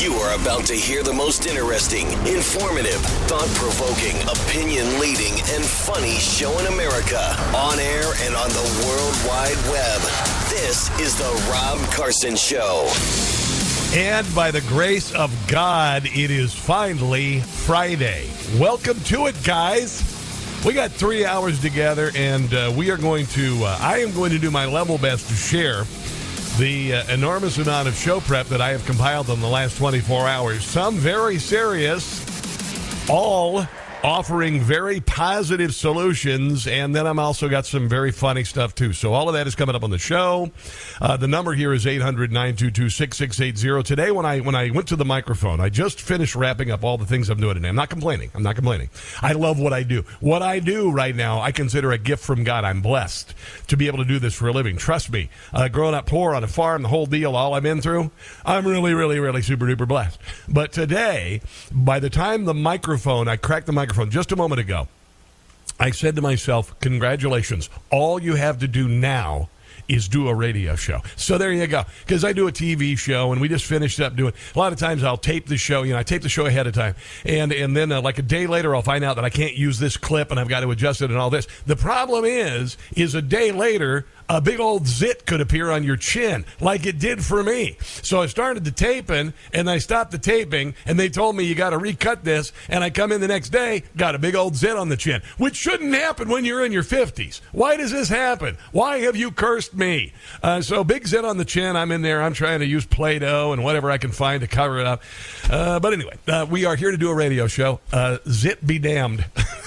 You are about to hear the most interesting, informative, thought provoking, opinion leading, and funny show in America on air and on the World Wide Web. This is The Rob Carson Show. And by the grace of God, it is finally Friday. Welcome to it, guys. We got three hours together, and uh, we are going to, uh, I am going to do my level best to share the uh, enormous amount of show prep that I have compiled in the last 24 hours. Some very serious, all offering very positive solutions. And then I'm also got some very funny stuff, too. So all of that is coming up on the show. Uh, the number here is 800 922 6680. Today, when I, when I went to the microphone, I just finished wrapping up all the things I'm doing today. I'm not complaining. I'm not complaining. I love what I do. What I do right now, I consider a gift from God. I'm blessed to be able to do this for a living. Trust me. Uh, growing up poor on a farm, the whole deal, all I've been through, I'm really, really, really super duper blessed. But today, by the time the microphone, I cracked the microphone just a moment ago, I said to myself, Congratulations. All you have to do now is do a radio show. So there you go. Because I do a TV show, and we just finished up doing. A lot of times, I'll tape the show. You know, I tape the show ahead of time, and and then uh, like a day later, I'll find out that I can't use this clip, and I've got to adjust it and all this. The problem is, is a day later. A big old zit could appear on your chin, like it did for me. So I started the taping, and I stopped the taping, and they told me you got to recut this. And I come in the next day, got a big old zit on the chin, which shouldn't happen when you're in your 50s. Why does this happen? Why have you cursed me? Uh, so big zit on the chin. I'm in there. I'm trying to use Play Doh and whatever I can find to cover it up. Uh, but anyway, uh, we are here to do a radio show. Uh, zit be damned.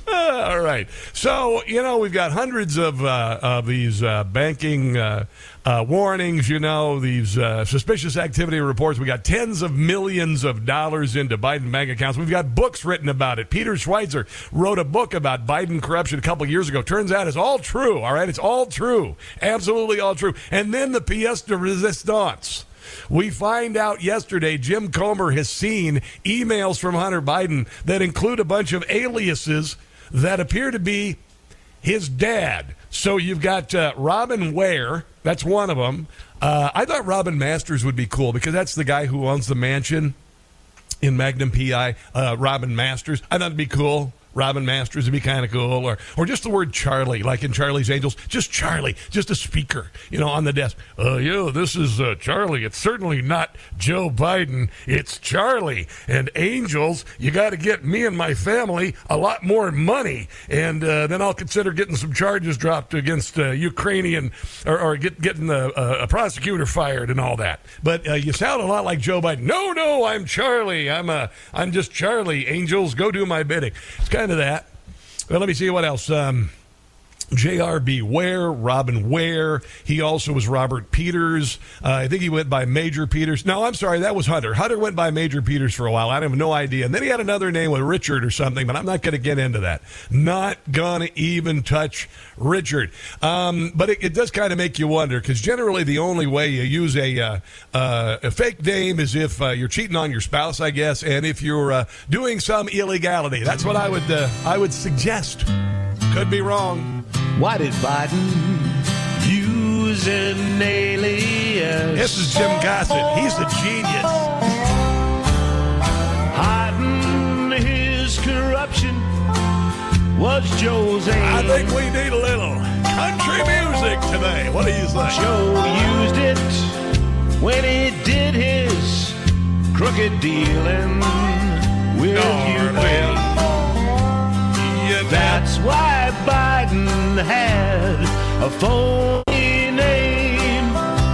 All right. So, you know, we've got hundreds of, uh, of these uh, banking uh, uh, warnings, you know, these uh, suspicious activity reports. We've got tens of millions of dollars into Biden bank accounts. We've got books written about it. Peter Schweizer wrote a book about Biden corruption a couple years ago. Turns out it's all true, all right? It's all true. Absolutely all true. And then the pièce de résistance. We find out yesterday Jim Comer has seen emails from Hunter Biden that include a bunch of aliases that appear to be his dad. So you've got uh, Robin Ware, that's one of them. Uh, I thought Robin Masters would be cool because that's the guy who owns the mansion in Magnum PI, uh, Robin Masters. I thought it'd be cool. Robin Masters would be kind of cool, or or just the word Charlie, like in Charlie's Angels, just Charlie, just a speaker, you know, on the desk. Uh, yo, this is uh, Charlie. It's certainly not Joe Biden. It's Charlie. And Angels, you got to get me and my family a lot more money, and uh, then I'll consider getting some charges dropped against uh, Ukrainian, or, or get, getting a, a prosecutor fired and all that. But uh, you sound a lot like Joe Biden. No, no, I'm Charlie. I'm a, I'm just Charlie. Angels, go do my bidding. It's kind of that. Well, let me see what else. Um, J.R.B. Ware, Robin Ware. He also was Robert Peters. Uh, I think he went by Major Peters. No, I'm sorry, that was Hunter. Hunter went by Major Peters for a while. I have no idea. And then he had another name with Richard or something, but I'm not going to get into that. Not going to even touch Richard. Um, but it, it, does kind of make you wonder because generally the only way you use a, uh, uh, a fake name is if uh, you're cheating on your spouse, I guess, and if you're uh, doing some illegality. That's what I would uh, I would suggest. Could be wrong. Why did Biden use an alias? This is Jim Gossett. He's the genius. Hiding his corruption was Joe's aim. I think we need a little country music today. What do you think? Joe used it when he be dealing with Ukraine. That's why Biden had a phony name.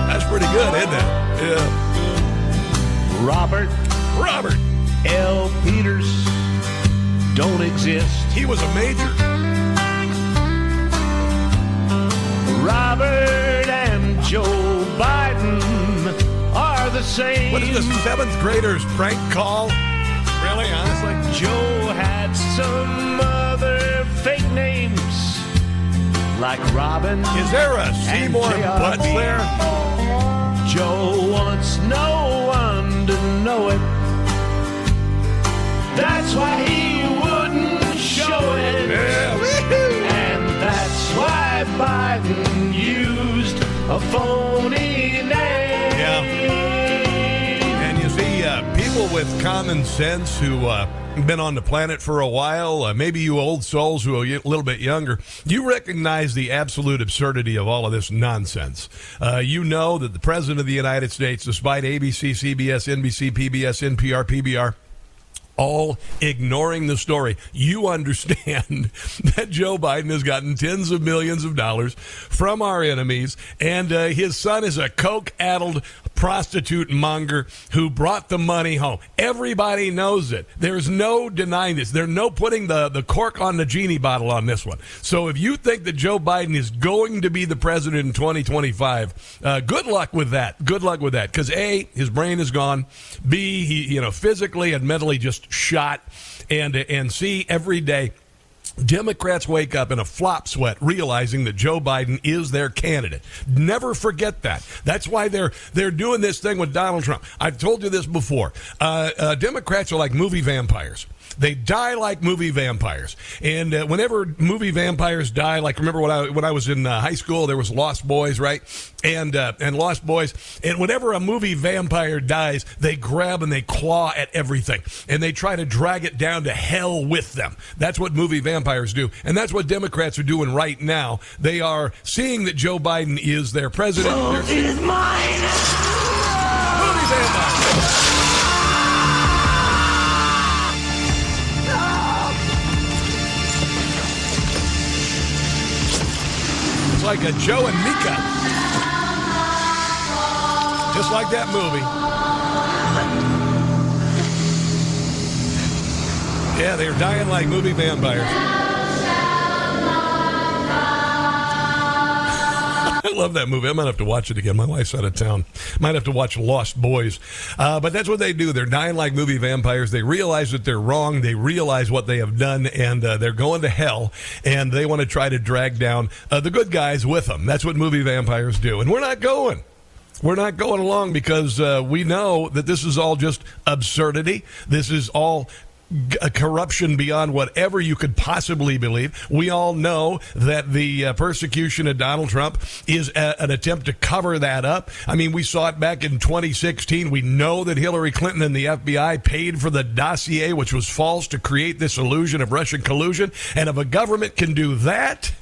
That's pretty good, isn't it? Yeah. Robert Robert, L. Peters don't exist. he was a major. Robert and Joe Biden are the same. What is this, seventh graders prank call? Really, honestly? Joe had some uh, like Robin. Is there a Seymour Butler? Joe wants no one to know it. That's why he wouldn't show it. Yeah! And that's why Biden used a phony name. Yeah. And you see, uh, people with common sense who uh, been on the planet for a while, uh, maybe you old souls who are a little bit younger, you recognize the absolute absurdity of all of this nonsense. Uh, you know that the President of the United States, despite ABC, CBS, NBC, PBS, NPR, PBR, all ignoring the story. You understand that Joe Biden has gotten tens of millions of dollars from our enemies, and uh, his son is a coke addled prostitute monger who brought the money home. Everybody knows it. There's no denying this. There's no putting the, the cork on the genie bottle on this one. So if you think that Joe Biden is going to be the president in 2025, uh, good luck with that. Good luck with that. Because A, his brain is gone. B, he, you know, physically and mentally just shot. And, and C, every day, Democrats wake up in a flop sweat realizing that Joe Biden is their candidate. Never forget that. That's why they're they're doing this thing with Donald Trump. I've told you this before. Uh, uh, Democrats are like movie vampires. They die like movie vampires, and uh, whenever movie vampires die, like remember when I when I was in uh, high school, there was Lost Boys, right? And uh, and Lost Boys, and whenever a movie vampire dies, they grab and they claw at everything, and they try to drag it down to hell with them. That's what movie vampires do, and that's what Democrats are doing right now. They are seeing that Joe Biden is their president. They're- is mine. movie vampires. Like a Joe and Mika. Just like that movie. Yeah, they're dying like movie vampires. Love that movie. I might have to watch it again. My wife's out of town. Might have to watch Lost Boys. Uh, but that's what they do. They're dying like movie vampires. They realize that they're wrong. They realize what they have done, and uh, they're going to hell. And they want to try to drag down uh, the good guys with them. That's what movie vampires do. And we're not going. We're not going along because uh, we know that this is all just absurdity. This is all uh, corruption beyond whatever you could possibly believe. We all know that the uh, persecution of Donald Trump is a, an attempt to cover that up. I mean, we saw it back in 2016. We know that Hillary Clinton and the FBI paid for the dossier, which was false, to create this illusion of Russian collusion. And if a government can do that,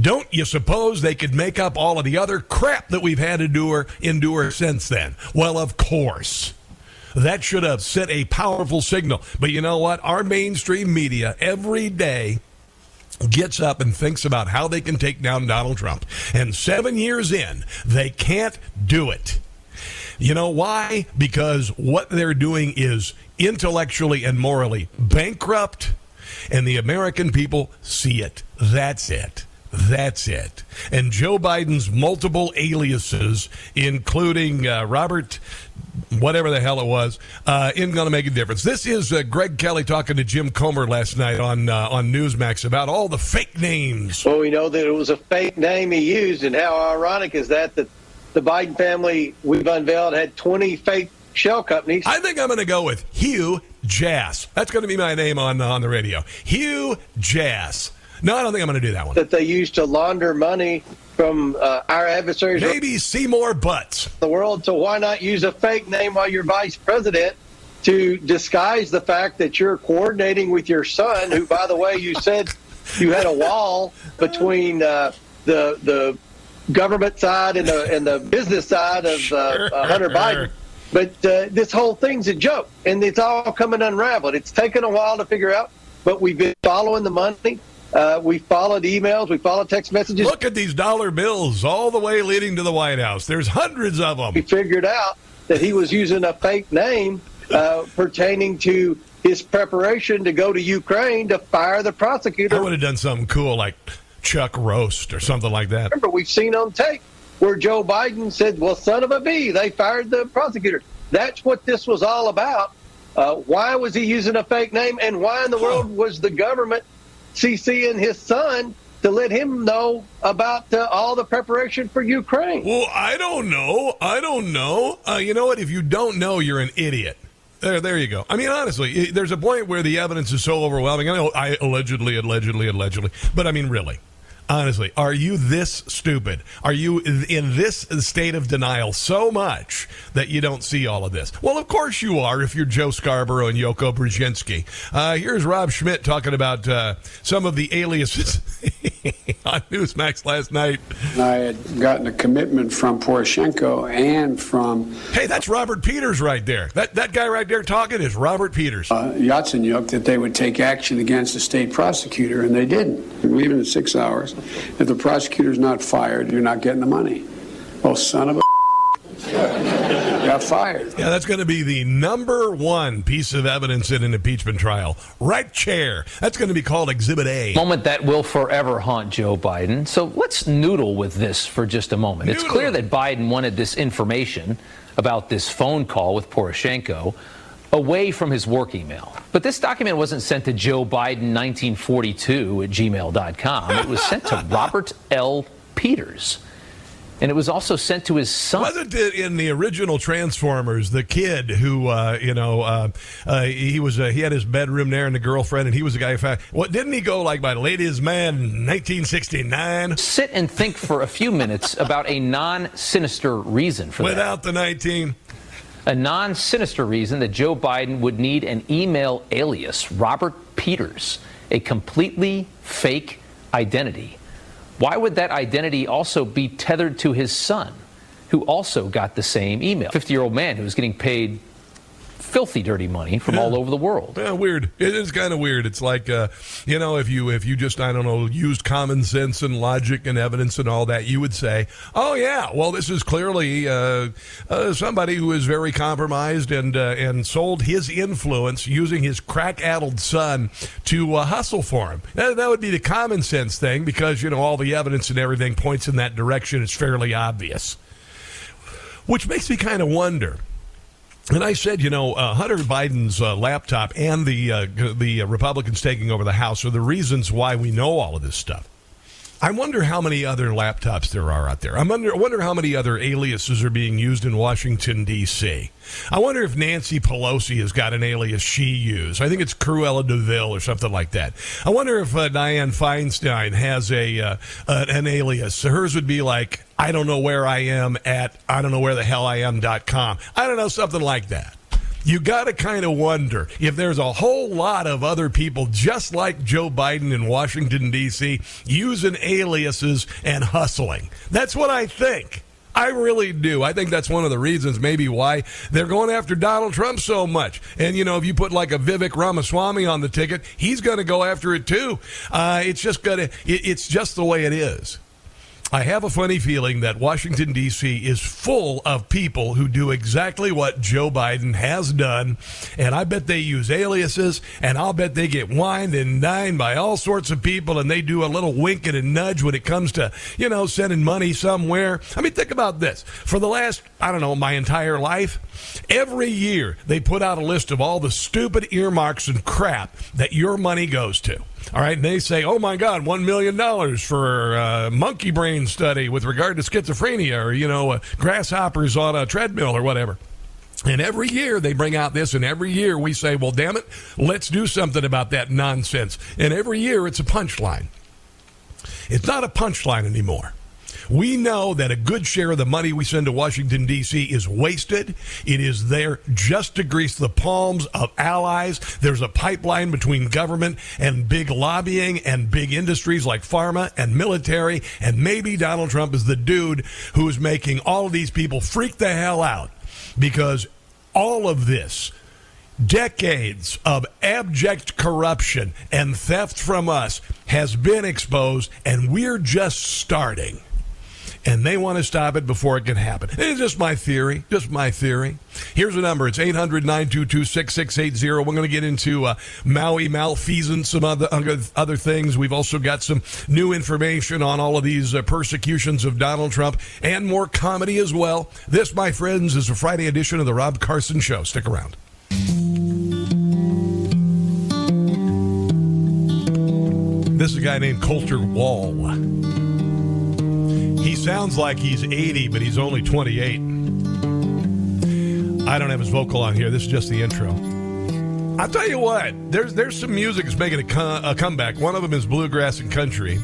don't you suppose they could make up all of the other crap that we've had to endure, endure since then? Well, of course. That should have sent a powerful signal. But you know what? Our mainstream media every day gets up and thinks about how they can take down Donald Trump. And seven years in, they can't do it. You know why? Because what they're doing is intellectually and morally bankrupt, and the American people see it. That's it. That's it. And Joe Biden's multiple aliases, including uh, Robert, whatever the hell it was, uh, isn't going to make a difference. This is uh, Greg Kelly talking to Jim Comer last night on uh, on Newsmax about all the fake names. Well, we know that it was a fake name he used, and how ironic is that that the Biden family we've unveiled had 20 fake shell companies. I think I'm going to go with Hugh Jass. That's going to be my name on on the radio. Hugh Jass. No, I don't think I'm going to do that one. that they used to launder money from uh, our adversaries around Maybe Seymour Butts. the world. So why not use a fake name while you're vice president to disguise the fact that you're coordinating with your son, who, by the way, you said you had a wall between uh, the the government side and the and the business side of uh, uh, Hunter Biden. But uh, this whole thing's a joke, and it's all coming unraveled. It's taken a while to figure out, but we've been following the money. Uh, we followed emails, we followed text messages. Look at these dollar bills all the way leading to the White House. There's hundreds of them. We figured out that he was using a fake name uh, pertaining to his preparation to go to Ukraine to fire the prosecutor. I would have done something cool like Chuck Roast or something like that. Remember, we've seen on tape where Joe Biden said, "Well, son of a b, they fired the prosecutor." That's what this was all about. Uh, why was he using a fake name, and why in the world was the government CCing his son to let him know about uh, all the preparation for Ukraine? Well, I don't know. I don't know. Uh, you know what? If you don't know, you're an idiot. There, there you go. I mean, honestly, there's a point where the evidence is so overwhelming. I know I allegedly, allegedly, allegedly, but I mean, really. Honestly, are you this stupid? Are you in this state of denial so much that you don't see all of this? Well, of course you are if you're Joe Scarborough and Yoko Brzezinski. Uh, here's Rob Schmitt talking about uh, some of the aliases on Newsmax last night. I had gotten a commitment from Poroshenko and from. Hey, that's Robert Peters right there. That, that guy right there talking is Robert Peters. Uh, Yatsenyuk that they would take action against the state prosecutor, and they didn't. Leaving in six hours. If the prosecutor's not fired, you're not getting the money. Oh, son of a got fired. Yeah, that's going to be the number one piece of evidence in an impeachment trial. Right chair. That's going to be called Exhibit A. Moment that will forever haunt Joe Biden. So let's noodle with this for just a moment. Noodle. It's clear that Biden wanted this information about this phone call with Poroshenko away from his work email. But this document wasn't sent to Joe Biden 1942 at gmail.com. It was sent to Robert L. Peters. And it was also sent to his son. Wasn't it in the original Transformers, the kid who, uh, you know, uh, uh, he was uh, he had his bedroom there and the girlfriend, and he was the guy who found. What didn't he go like by Ladies Man 1969? Sit and think for a few minutes about a non-sinister reason for Without that. Without the 19 a non sinister reason that Joe Biden would need an email alias, Robert Peters, a completely fake identity. Why would that identity also be tethered to his son, who also got the same email? 50 year old man who was getting paid filthy dirty money from yeah. all over the world. Yeah, weird. It is kind of weird. It's like uh, you know, if you if you just I don't know used common sense and logic and evidence and all that, you would say, oh yeah, well this is clearly uh, uh, somebody who is very compromised and uh, and sold his influence using his crack-addled son to uh, hustle for him. That, that would be the common sense thing because you know all the evidence and everything points in that direction. It's fairly obvious. Which makes me kind of wonder and I said, you know, uh, Hunter Biden's uh, laptop and the uh, the Republicans taking over the House are the reasons why we know all of this stuff. I wonder how many other laptops there are out there. I wonder, I wonder how many other aliases are being used in Washington, D.C. I wonder if Nancy Pelosi has got an alias she used. I think it's Cruella de Vil or something like that. I wonder if uh, Dianne Feinstein has a uh, uh, an alias. So hers would be like, I don't know where I am at, I don't know where the hell I am.com. I don't know, something like that you got to kind of wonder if there's a whole lot of other people just like Joe Biden in Washington, D.C., using aliases and hustling. That's what I think. I really do. I think that's one of the reasons, maybe, why they're going after Donald Trump so much. And, you know, if you put like a Vivek Ramaswamy on the ticket, he's going to go after it too. Uh, it's just going to, it's just the way it is. I have a funny feeling that Washington, D.C. is full of people who do exactly what Joe Biden has done. And I bet they use aliases, and I'll bet they get wined and dined by all sorts of people, and they do a little wink and a nudge when it comes to, you know, sending money somewhere. I mean, think about this. For the last, I don't know, my entire life, every year they put out a list of all the stupid earmarks and crap that your money goes to. All right, and they say, "Oh my God, one million dollars for a monkey brain study with regard to schizophrenia, or you know, uh, grasshoppers on a treadmill, or whatever." And every year they bring out this, and every year we say, "Well, damn it, let's do something about that nonsense." And every year it's a punchline. It's not a punchline anymore. We know that a good share of the money we send to Washington, D.C. is wasted. It is there just to grease the palms of allies. There's a pipeline between government and big lobbying and big industries like pharma and military. And maybe Donald Trump is the dude who is making all of these people freak the hell out because all of this decades of abject corruption and theft from us has been exposed, and we're just starting. And they want to stop it before it can happen. It's just my theory. Just my theory. Here's a number. It's 800 922 6680. We're going to get into uh, Maui malfeasance, some other, other things. We've also got some new information on all of these uh, persecutions of Donald Trump and more comedy as well. This, my friends, is a Friday edition of The Rob Carson Show. Stick around. This is a guy named Colter Wall. Sounds like he's 80, but he's only 28. I don't have his vocal on here. This is just the intro. I'll tell you what, there's there's some music that's making a, a comeback. One of them is bluegrass and country.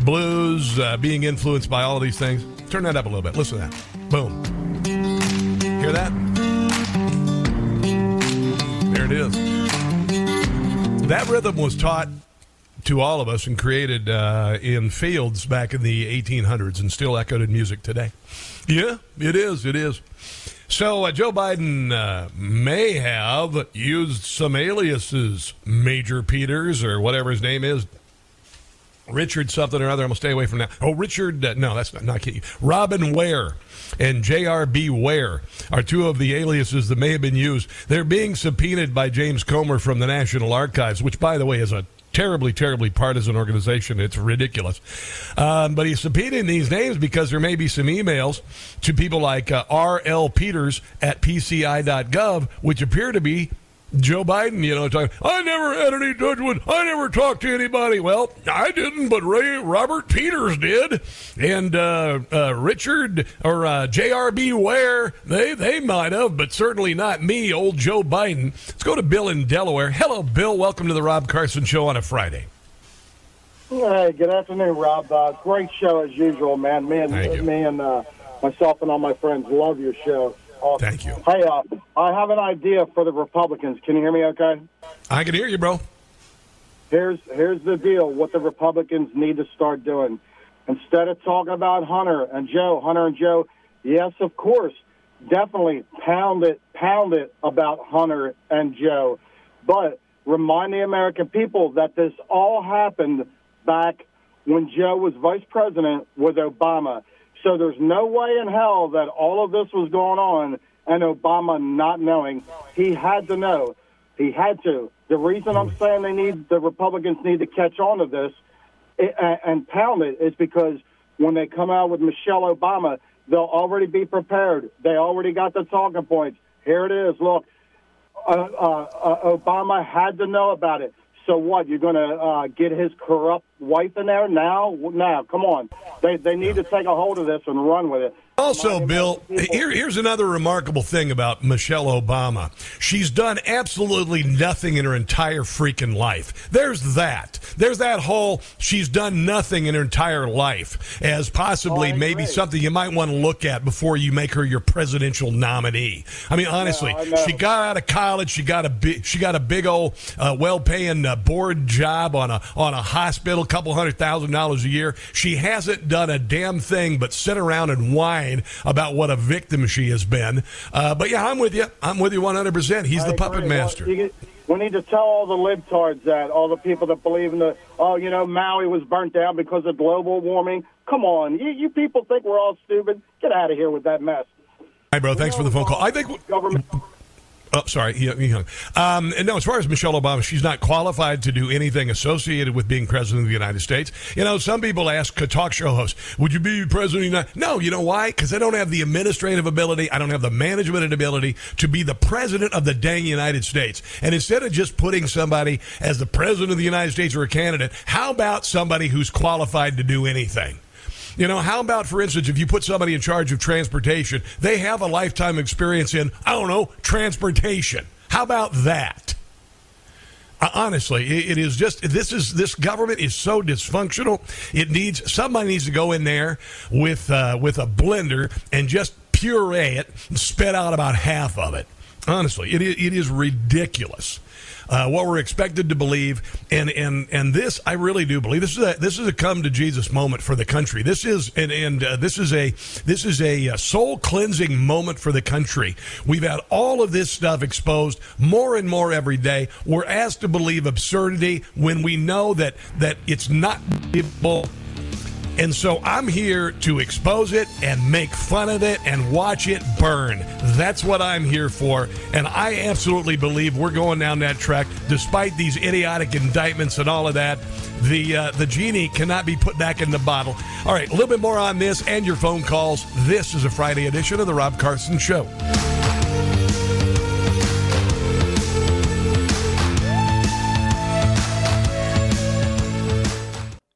Blues uh, being influenced by all of these things. Turn that up a little bit. Listen to that. Boom. Hear that? There it is. That rhythm was taught to all of us and created uh, in fields back in the 1800s and still echoed in music today. Yeah, it is. It is. So uh, Joe Biden uh, may have used some aliases, Major Peters or whatever his name is. Richard something or other. I'm gonna stay away from that. Oh, Richard. Uh, no, that's not, not. Robin Ware and J.R.B. Ware are two of the aliases that may have been used. They're being subpoenaed by James Comer from the National Archives, which, by the way, is a terribly, terribly partisan organization. It's ridiculous. Um, but he's subpoenaing these names because there may be some emails to people like uh, R.L. Peters at PCI.gov, which appear to be Joe Biden, you know, talking, I never had any judgment. I never talked to anybody. Well, I didn't, but Ray Robert Peters did, and uh, uh, Richard or uh, J.R.B. Ware, they they might have, but certainly not me, old Joe Biden. Let's go to Bill in Delaware. Hello, Bill. Welcome to the Rob Carson Show on a Friday. Hey, good afternoon, Rob. Uh, great show as usual, man. Me and me and uh, myself and all my friends love your show. Awesome. Thank you. Hey, uh, I have an idea for the Republicans. Can you hear me okay? I can hear you, bro. Here's here's the deal. What the Republicans need to start doing. Instead of talking about Hunter and Joe, Hunter and Joe, yes, of course, definitely pound it, pound it about Hunter and Joe. But remind the American people that this all happened back when Joe was vice president with Obama. So there's no way in hell that all of this was going on and Obama not knowing. He had to know. He had to. The reason I'm saying they need the Republicans need to catch on to this and pound it is because when they come out with Michelle Obama, they'll already be prepared. They already got the talking points. Here it is. Look, uh, uh, uh, Obama had to know about it. So what? You're going to uh, get his corrupt wife in there now? Now, come on. They they need to take a hold of this and run with it. Also, Bill, here, here's another remarkable thing about Michelle Obama. She's done absolutely nothing in her entire freaking life. There's that. There's that whole she's done nothing in her entire life as possibly oh, maybe something you might want to look at before you make her your presidential nominee. I mean, honestly, yeah, I she got out of college. She got a big, she got a big old, uh, well-paying uh, board job on a on a hospital, a couple hundred thousand dollars a year. She hasn't done a damn thing but sit around and whine about what a victim she has been. Uh, but yeah, I'm with you. I'm with you 100%. He's I the agree. puppet master. Well, we need to tell all the libtards that, all the people that believe in the, oh, you know, Maui was burnt down because of global warming. Come on. You, you people think we're all stupid? Get out of here with that mess. Hi, bro. Thanks for the phone call. I think government. Oh, sorry. Um, and no, as far as Michelle Obama, she's not qualified to do anything associated with being president of the United States. You know, some people ask a talk show host, "Would you be president?" of the No, you know why? Because I don't have the administrative ability. I don't have the management ability to be the president of the dang United States. And instead of just putting somebody as the president of the United States or a candidate, how about somebody who's qualified to do anything? You know, how about, for instance, if you put somebody in charge of transportation, they have a lifetime experience in, I don't know, transportation. How about that? Uh, honestly, it, is just this is this government is so dysfunctional. It needs somebody needs to go in there with uh, with a blender and just puree it and spit out about half of it Honestly, it is, it is ridiculous. Uh, what we're expected to believe, and and and this I really do believe. This is a this is a come to Jesus moment for the country. This is and and uh, this is a this is a uh, soul cleansing moment for the country. We've had all of this stuff exposed more and more every day. We're asked to believe absurdity when we know that that it's not believable and so I'm here to expose it and make fun of it and watch it burn. That's what I'm here for. And I absolutely believe we're going down that track despite these idiotic indictments and all of that. The uh, the genie cannot be put back in the bottle. All right, a little bit more on this and your phone calls. This is a Friday edition of the Rob Carson Show.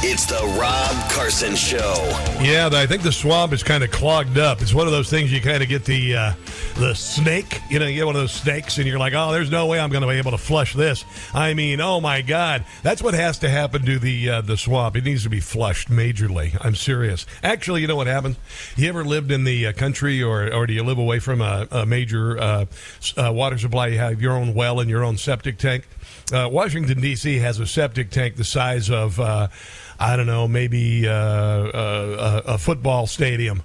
It's the Rob Carson Show. Yeah, I think the swamp is kind of clogged up. It's one of those things you kind of get the uh, the snake. You know, you get one of those snakes, and you're like, oh, there's no way I'm going to be able to flush this. I mean, oh my God, that's what has to happen to the uh, the swamp. It needs to be flushed majorly. I'm serious. Actually, you know what happens? You ever lived in the uh, country, or or do you live away from a, a major uh, uh, water supply? You have your own well and your own septic tank. Uh, Washington D.C. has a septic tank the size of I don't know, maybe uh, uh, a, a, football stadium.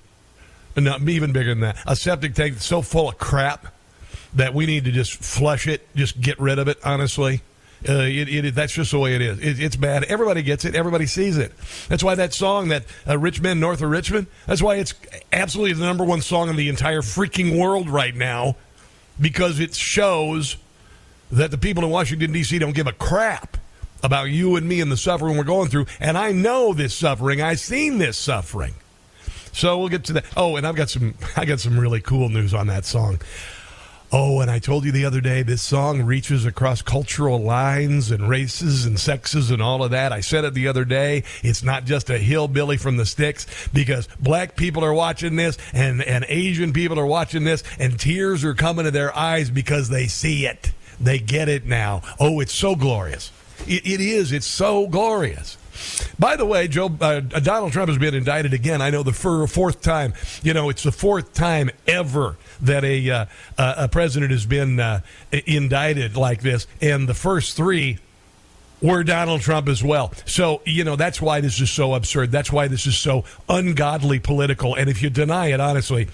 Not even bigger than that. A septic tank that's so full of crap that we need to just flush it, just get rid of it. Honestly, uh, it, it, that's just the way it is. It, it's bad. Everybody gets it. Everybody sees it. That's why that song, that uh, "Rich Men North of Richmond," that's why it's absolutely the number one song in the entire freaking world right now, because it shows that the people in Washington D.C. don't give a crap about you and me and the suffering we're going through. And I know this suffering. I've seen this suffering. So we'll get to that. Oh, and I've got some I got some really cool news on that song. Oh, and I told you the other day this song reaches across cultural lines and races and sexes and all of that. I said it the other day. It's not just a hillbilly from the sticks because black people are watching this and, and Asian people are watching this and tears are coming to their eyes because they see it. They get it now. Oh, it's so glorious. It, it is. It's so glorious. By the way, Joe uh, Donald Trump has been indicted again. I know the fourth time. You know, it's the fourth time ever that a uh, a president has been uh, indicted like this, and the first three were Donald Trump as well. So, you know, that's why this is so absurd. That's why this is so ungodly political. And if you deny it, honestly,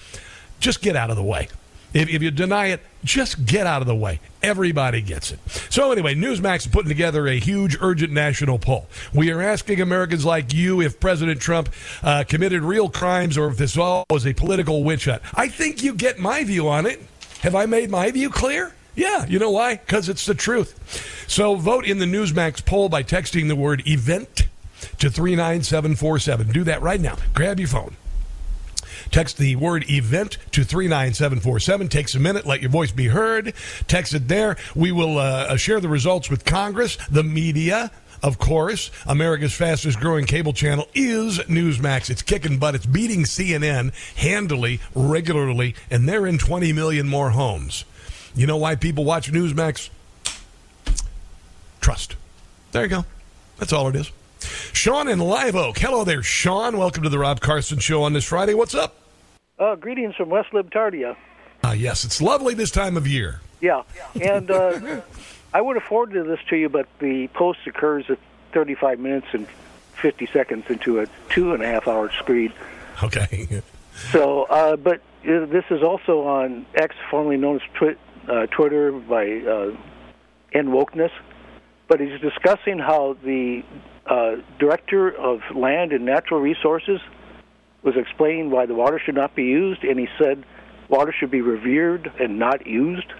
just get out of the way. If, if you deny it, just get out of the way. Everybody gets it. So, anyway, Newsmax is putting together a huge, urgent national poll. We are asking Americans like you if President Trump uh, committed real crimes or if this all was a political witch hunt. I think you get my view on it. Have I made my view clear? Yeah, you know why? Because it's the truth. So, vote in the Newsmax poll by texting the word event to 39747. Do that right now. Grab your phone. Text the word event to 39747. Takes a minute. Let your voice be heard. Text it there. We will uh, share the results with Congress, the media, of course, America's fastest growing cable channel is Newsmax. It's kicking butt. It's beating CNN handily, regularly, and they're in 20 million more homes. You know why people watch Newsmax? Trust. There you go. That's all it is. Sean in Live Oak. Hello there, Sean. Welcome to the Rob Carson Show on this Friday. What's up? Uh, greetings from West Libtardia. Ah, yes, it's lovely this time of year. Yeah, and uh, I would have forwarded this to you, but the post occurs at 35 minutes and 50 seconds into a two and a half hour screed. Okay. so, uh, but uh, this is also on X, formerly known as twi- uh, Twitter by uh, End Wokeness. But he's discussing how the uh, director of land and natural resources was explaining why the water should not be used, and he said water should be revered and not used.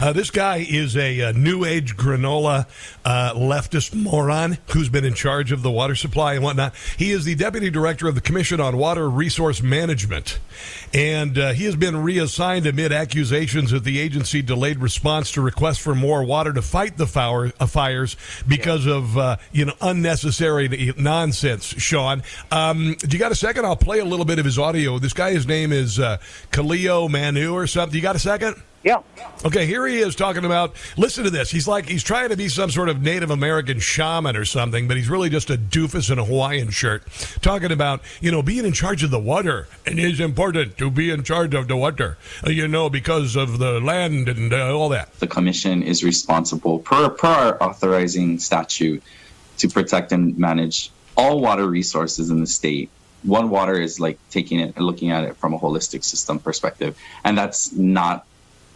Uh, this guy is a, uh new age granola uh, leftist moron who's been in charge of the water supply and whatnot. He is the deputy director of the Commission on Water Resource Management, and uh, he has been reassigned amid accusations that the agency delayed response to requests for more water to fight the fire, uh, fires because yeah. of uh, you know unnecessary nonsense. Sean, um, do you got a second? I'll play a little bit of his audio. This guy, his name is uh, Khalil Manu or something. You got a second? Yeah. Okay, here he is talking about. Listen to this. He's like he's trying to be some sort of Native American shaman or something, but he's really just a doofus in a Hawaiian shirt, talking about you know being in charge of the water, and it's important to be in charge of the water, uh, you know, because of the land and uh, all that. The commission is responsible per per our authorizing statute to protect and manage all water resources in the state one water is like taking it and looking at it from a holistic system perspective and that's not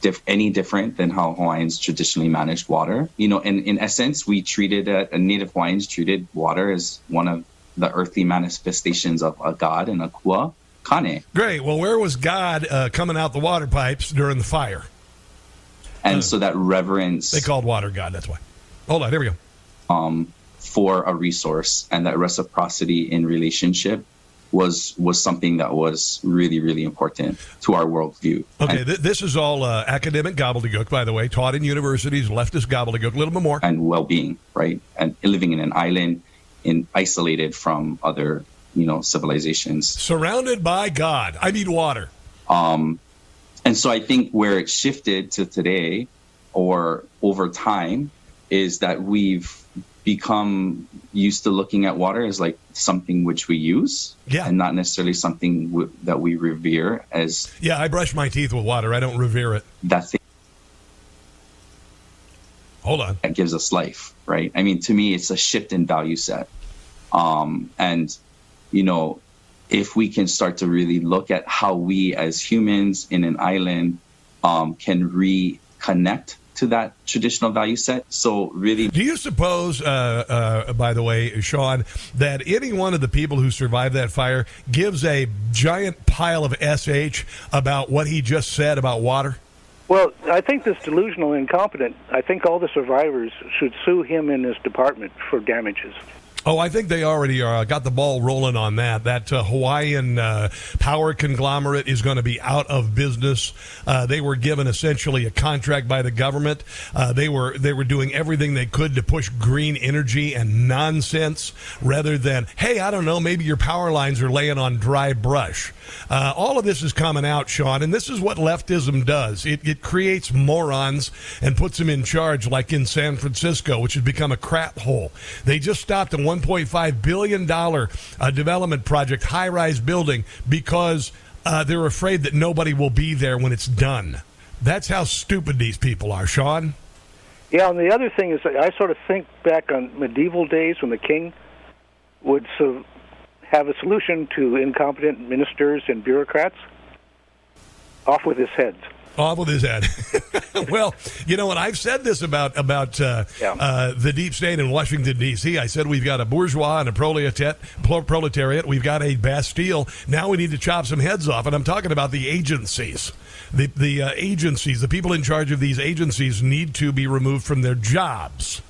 diff- any different than how Hawaiians traditionally managed water. You know, in, in essence, we treated uh, Native Hawaiians treated water as one of the earthly manifestations of a god and a kua kane. Great. Well, where was God uh, coming out the water pipes during the fire? And uh, so that reverence. They called water God. That's why. Hold on. Here we go. Um, for a resource and that reciprocity in relationship was was something that was really really important to our worldview. Okay, th- this is all uh, academic gobbledygook, by the way, taught in universities, leftist gobbledygook, a little bit more, and well-being, right, and living in an island, in isolated from other you know civilizations, surrounded by God. I mean water. Um, and so I think where it shifted to today, or over time, is that we've become used to looking at water as like something which we use yeah. and not necessarily something w- that we revere as yeah i brush my teeth with water. I don't revere it. That's it hold on. that gives us life right? I mean to me it's a shift in value set. Um, and you know if we can start to really look at how we as humans in an island um, can reconnect to that traditional value set. So, really. Do you suppose, uh, uh, by the way, Sean, that any one of the people who survived that fire gives a giant pile of SH about what he just said about water? Well, I think this delusional incompetent, I think all the survivors should sue him and his department for damages. Oh, I think they already uh, got the ball rolling on that. That uh, Hawaiian uh, power conglomerate is going to be out of business. Uh, they were given essentially a contract by the government. Uh, they were they were doing everything they could to push green energy and nonsense rather than hey, I don't know, maybe your power lines are laying on dry brush. All of this is coming out, Sean, and this is what leftism does. It, it creates morons and puts them in charge, like in San Francisco, which has become a crap hole. They just stopped a $1.5 billion uh, development project, high rise building, because uh, they're afraid that nobody will be there when it's done. That's how stupid these people are, Sean. Yeah, and the other thing is, I sort of think back on medieval days when the king would so have a solution to incompetent ministers and bureaucrats. Off with his heads. Off with his head. well, you know what? I've said this about about uh, yeah. uh, the deep state in Washington D.C. I said we've got a bourgeois and a proletariat. Proletariat. We've got a Bastille. Now we need to chop some heads off, and I'm talking about the agencies. The the uh, agencies, the people in charge of these agencies, need to be removed from their jobs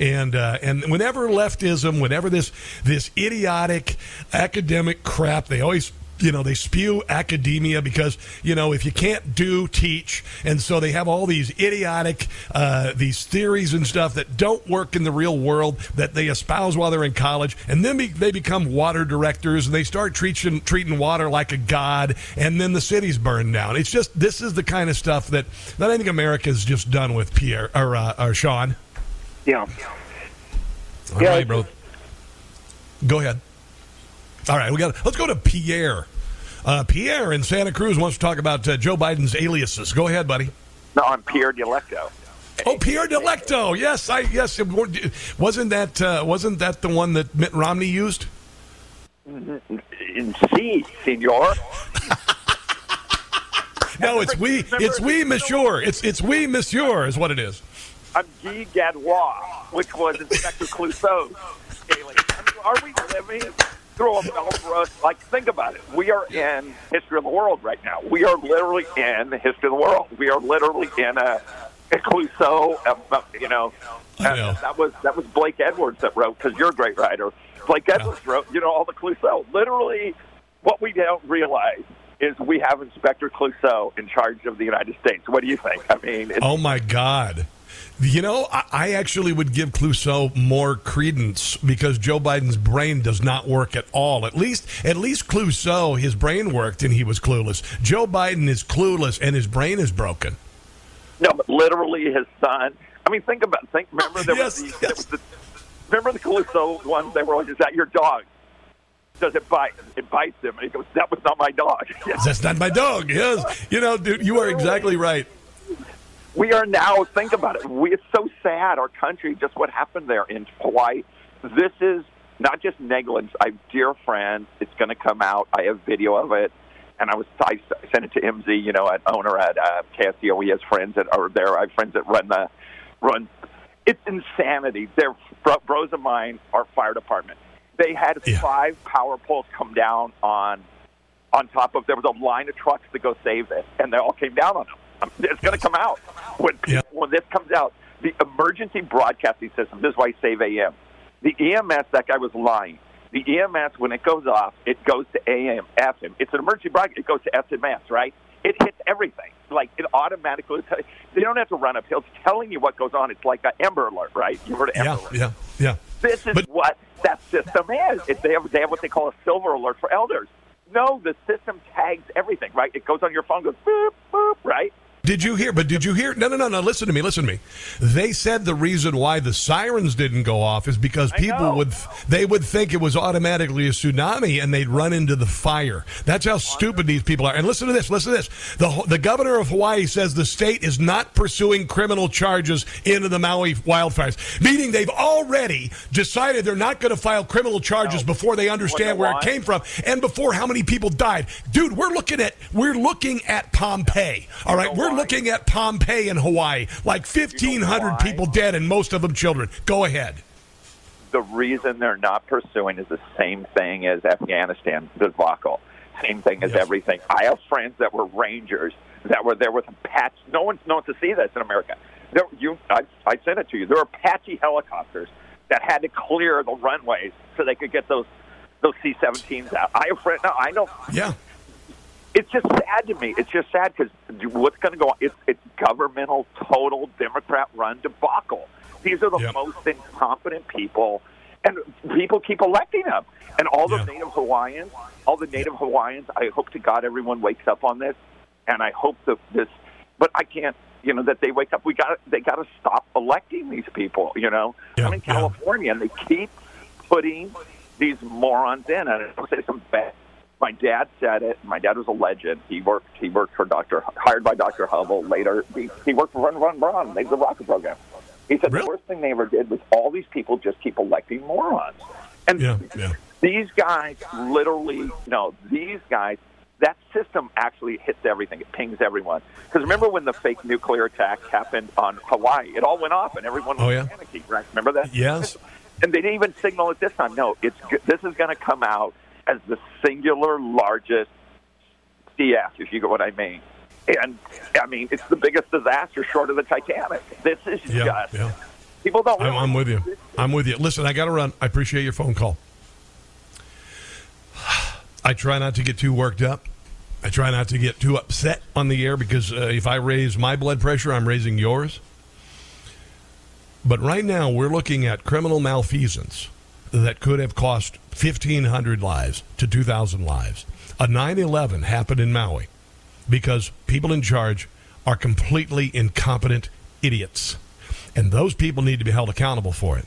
and uh, and whenever leftism, whenever this this idiotic academic crap, they always you know they spew academia because you know if you can't do teach and so they have all these idiotic uh, these theories and stuff that don't work in the real world that they espouse while they're in college and then be, they become water directors and they start treating treating water like a god and then the cities burn down it's just this is the kind of stuff that that I think America's just done with Pierre or, uh, or Sean yeah. All yeah, right, bro. Go ahead. All right, we got. Let's go to Pierre. Uh, Pierre in Santa Cruz wants to talk about uh, Joe Biden's aliases. Go ahead, buddy. No, I'm Pierre Delecto. Oh, Pierre Delecto. Yes, I yes. Wasn't that uh, wasn't that the one that Mitt Romney used? Si, senor. no, it's we. It's we, monsieur. It's it's we, monsieur, is what it is. I'm Guy Gadbois, which was Inspector Clouseau. I mean, are we living through a Belfast? Like, think about it. We are in history of the world right now. We are literally in the history of the world. We are literally in a Clouseau, uh, you know, know. that was that was Blake Edwards that wrote because you're a great writer. Blake Edwards wrote, you know, all the Clouseau. Literally, what we don't realize is we have Inspector Clouseau in charge of the United States. What do you think? I mean, it's, Oh my God. You know, I, I actually would give Clouseau more credence because Joe Biden's brain does not work at all. At least, at least Clouseau, his brain worked and he was clueless. Joe Biden is clueless and his brain is broken. no, but literally his son. I mean, think about think. Remember there Yes, was the, there was the remember the Clouseau ones. They were like, "Is that your dog? Does it bite? It bites him." And he goes, "That was not my dog." That's not my dog. Yes, you know, dude, you are exactly right. We are now think about it we, it's so sad our country just what happened there in hawaii. This is not just negligence i have dear friends it's going to come out i have video of it and i was i sent it to mz you know at owner at uh, casio he has friends that are there i have friends that run the run it's insanity they're bro- bros of mine are fire department. They had five power poles come down on on top of there was a line of trucks to go save this and they all came down on them Um, it's going to come out when when this comes out. The emergency broadcasting system. This is why I save AM. The EMS. That guy was lying. The EMS when it goes off, it goes to AM, FM. It's an emergency broadcast. It goes to SMS, right? It hits everything. Like it automatically. They don't have to run uphill. It's telling you what goes on. It's like an Amber Alert, right? You heard of Amber Yeah, Alert? yeah, yeah. This is what that system is. It, they, have, they have what they call a silver alert for elders. No, the system tags everything, right? It goes on your phone, goes boop, boop, right? Did you hear? But did you hear? No, no, no, no. Listen to me. Listen to me. They said the reason why the sirens didn't go off is because people would they would think it was automatically a tsunami and they'd run into the fire. That's how stupid these people are. And listen to this. Listen to this. The the governor of Hawaii says the state is not pursuing criminal charges into the Maui wildfires, meaning they've already decided they're not going to file criminal charges before they understand where it came from and before how many people died. Dude, we're looking at we're looking at Pompeii. All right, we're looking at Pompeii in Hawaii. Like 1500 people dead and most of them children. Go ahead. the reason they're not pursuing is the same thing as Afghanistan debacle. Same thing as everything. I have friends that were rangers that were there with Apache. No one's known to see this in America. There, you, I, I sent it to you. There were Apache helicopters that had to clear the runways so they could get those those C-17s out. I have friends. No, I know. Yeah. It's just sad to me. It's just sad because what's going to go on? It's, it's governmental, total Democrat-run debacle. These are the most incompetent people, and people keep electing them. And all the Native Hawaiians, all the Native Hawaiians. I hope to God everyone wakes up on this, and I hope that this. But I can't. You know that they wake up. We got. They got to stop electing these people. You know, I'm in California, and they keep putting these morons in. And I'll say some bad. My dad said it. My dad was a legend. He worked. He worked for Doctor, hired by Doctor Hubble. Later, he, he worked for Run Run Run. They did the rocket program. He said the worst thing they ever did was all these people just keep electing morons. And yeah, yeah. these guys literally no. These guys. That system actually hits everything. It pings everyone. Because remember when the fake nuclear attack happened on Hawaii? It all went off, and everyone oh, was Oh, yeah. panicking. Right? Remember that? Yes. And they didn't even signal it this time. No, it's this is going to come out as the singular largest CS, if you get what I mean. And I mean, it's the biggest disaster short of the Titanic. This is Yeah, just yeah. people don't. I'm, I'm with you. I'm with you. Listen, I got to run. I appreciate your phone call. I try not to get too worked up. I try not to get too upset on the air because uh, if I raise my blood pressure, I'm raising yours. But right now, we're looking at criminal malfeasance that could have cost 1,500 lives to 2,000 lives. A 9 11 happened in Maui because people in charge are completely incompetent idiots. And those people need to be held accountable for it.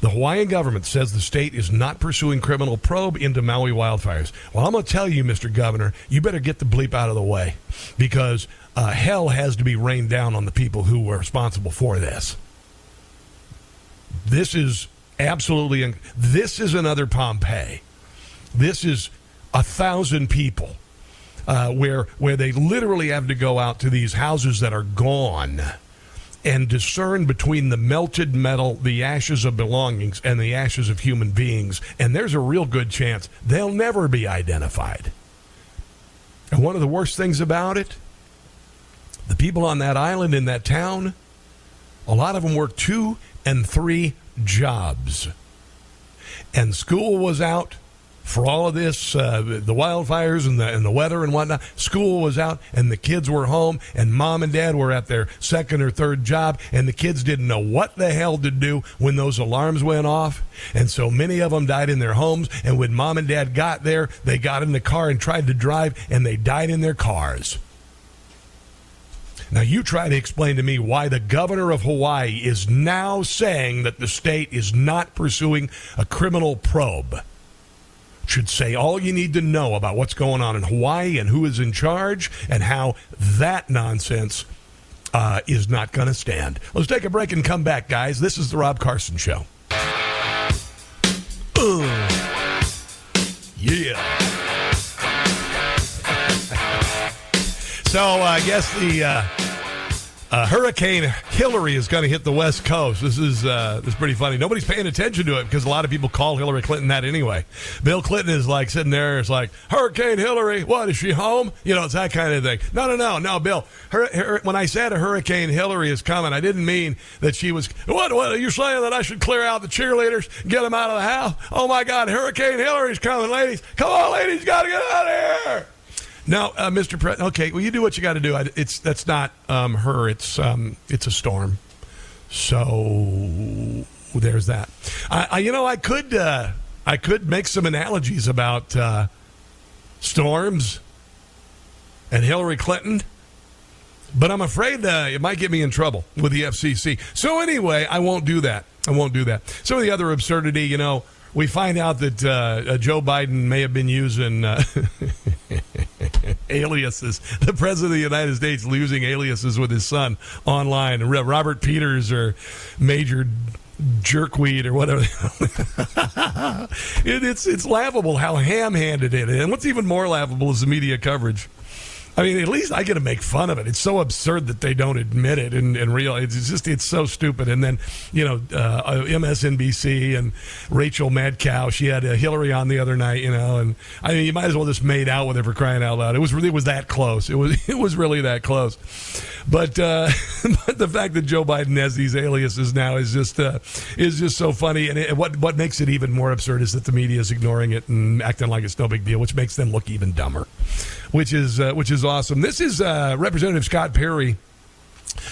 The Hawaiian government says the state is not pursuing criminal probe into Maui wildfires. Well, I'm going to tell you, Mr. Governor, you better get the bleep out of the way because uh, hell has to be rained down on the people who were responsible for this. This is absolutely, un- this is another Pompeii. This is a thousand people uh, where where they literally have to go out to these houses that are gone and discern between the melted metal, the ashes of belongings, and the ashes of human beings. And there's a real good chance they'll never be identified. And one of the worst things about it, the people on that island in that town, a lot of them work two and three jobs. And school was out for all of this, uh, the wildfires and the, and the weather and whatnot. School was out and the kids were home and mom and dad were at their second or third job and the kids didn't know what the hell to do when those alarms went off. And so many of them died in their homes. And when mom and dad got there, they got in the car and tried to drive and they died in their cars. Now, you try to explain to me why the governor of Hawaii is now saying that the state is not pursuing a criminal probe. Should say all you need to know about what's going on in Hawaii and who is in charge and how that nonsense uh, is not going to stand. Let's take a break and come back, guys. This is the Rob Carson Show. Yeah. So uh, I guess the uh, uh, Hurricane Hillary is going to hit the West Coast. This is uh, this is pretty funny. Nobody's paying attention to it because a lot of people call Hillary Clinton that anyway. Bill Clinton is like sitting there. It's like Hurricane Hillary. What is she home? You know, it's that kind of thing. No, no, no, no, Bill. Her, her, when I said a Hurricane Hillary is coming, I didn't mean that she was. What? What are you saying that I should clear out the cheerleaders, get them out of the house? Oh my God, Hurricane Hillary's coming, ladies! Come on, ladies, got to get out of here. No, uh, Mr. President. Okay, well, you do what you got to do. I, it's that's not um, her. It's um, it's a storm. So there's that. I, I you know, I could uh, I could make some analogies about uh, storms and Hillary Clinton, but I'm afraid uh, it might get me in trouble with the FCC. So anyway, I won't do that. I won't do that. Some of the other absurdity, you know, we find out that uh, uh, Joe Biden may have been using uh, aliases. The president of the United States using aliases with his son online. Robert Peters or Major jerkweed or whatever. it, it's it's laughable how ham-handed it is. And what's even more laughable is the media coverage. I mean, at least I get to make fun of it. It's so absurd that they don't admit it and, and. It's just it's so stupid. And then you know, uh, MSNBC and Rachel Madcow. She had uh, Hillary on the other night. You know, and I mean, you might as well just made out with her for crying out loud. It was really it was that close. It was it was really that close. But, uh, but the fact that Joe Biden has these aliases now is just uh, is just so funny. And it, what what makes it even more absurd is that the media is ignoring it and acting like it's no big deal, which makes them look even dumber. Which is uh, which is awesome. This is uh, Representative Scott Perry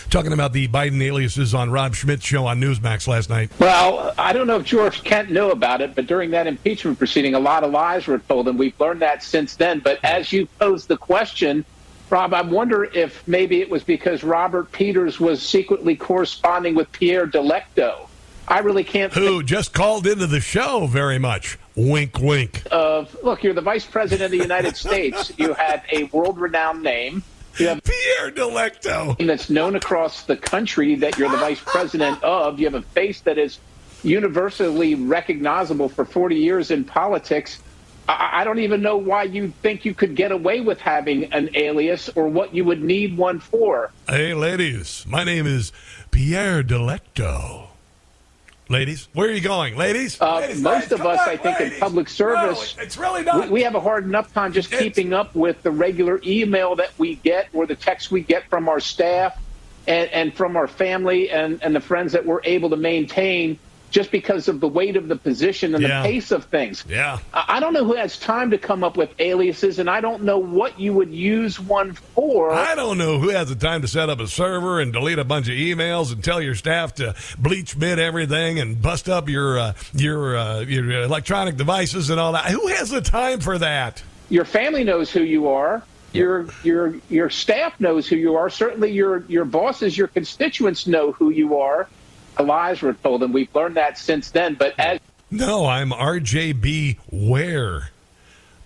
talking about the Biden aliases on Rob Schmitt's show on Newsmax last night. Well, I don't know if George Kent knew about it, but during that impeachment proceeding, a lot of lies were told, and we've learned that since then. But as you posed the question, Rob, I wonder if maybe it was because Robert Peters was secretly corresponding with Pierre Delecto. I really can't. Who just called into the show very much. Wink, wink. Of look, you're the vice president of the United States. You have a world-renowned name. You have Pierre Delecto. That's known across the country that you're the vice president of. You have a face that is universally recognizable for 40 years in politics. I don't even know why you think you could get away with having an alias or what you would need one for. Hey, ladies, my name is Pierre Delecto. Ladies, where are you going, ladies? Uh, ladies most of us, on, I think, ladies. in public service, no, it's really not. We, we, have a hard enough time just it's, keeping up with the regular email that we get or the text we get from our staff and, and from our family and, and the friends that we're able to maintain just because of the weight of the position and yeah. the pace of things. Yeah. I don't know who has time to come up with aliases, and I don't know what you would use one for. I don't know who has the time to set up a server and delete a bunch of emails and tell your staff to BleachBit everything and bust up your uh, your uh, your electronic devices and all that. Who has the time for that? Your family knows who you are. Your your your staff knows who you are. Certainly, your your bosses, your constituents know who you are lies were told, and we've learned that since then. But as no, I'm RJB Ware.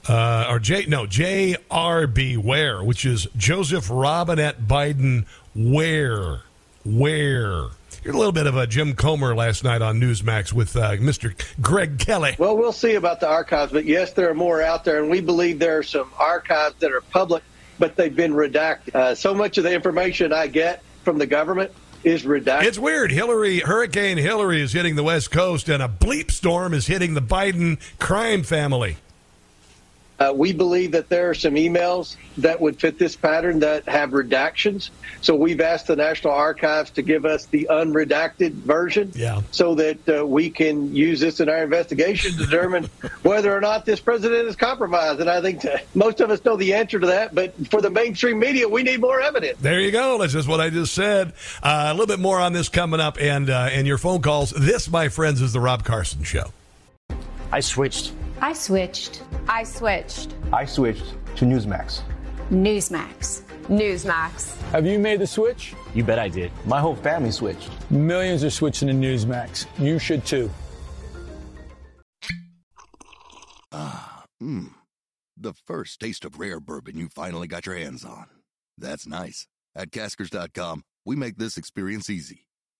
Uh, or J no JRB Ware, which is Joseph Robinette Biden Ware Ware. Here's a little bit of a Jim Comer last night on Newsmax with uh, Mr. Greg Kelly. Well, we'll see about the archives, but yes, there are more out there, and we believe there are some archives that are public, but they've been redacted. Uh, so much of the information I get from the government is redacted. It's weird. Hillary, Hurricane Hillary is hitting the West Coast, and a bleep storm is hitting the Biden crime family. Uh, we believe that there are some emails that would fit this pattern that have redactions. So we've asked the National Archives to give us the unredacted version yeah. so that uh, we can use this in our investigation to determine whether or not this president is compromised. And I think most of us know the answer to that. But for the mainstream media, we need more evidence. There you go. That's just what I just said. Uh, a little bit more on this coming up and, uh, and your phone calls. This, my friends, is the Rob Carson Show. I switched. I switched. I switched. I switched to Newsmax. Newsmax. Newsmax. Have you made the switch? You bet I did. My whole family switched. Millions are switching to Newsmax. You should too. Ah, mmm. The first taste of rare bourbon you finally got your hands on. That's nice. At caskers.com, we make this experience easy.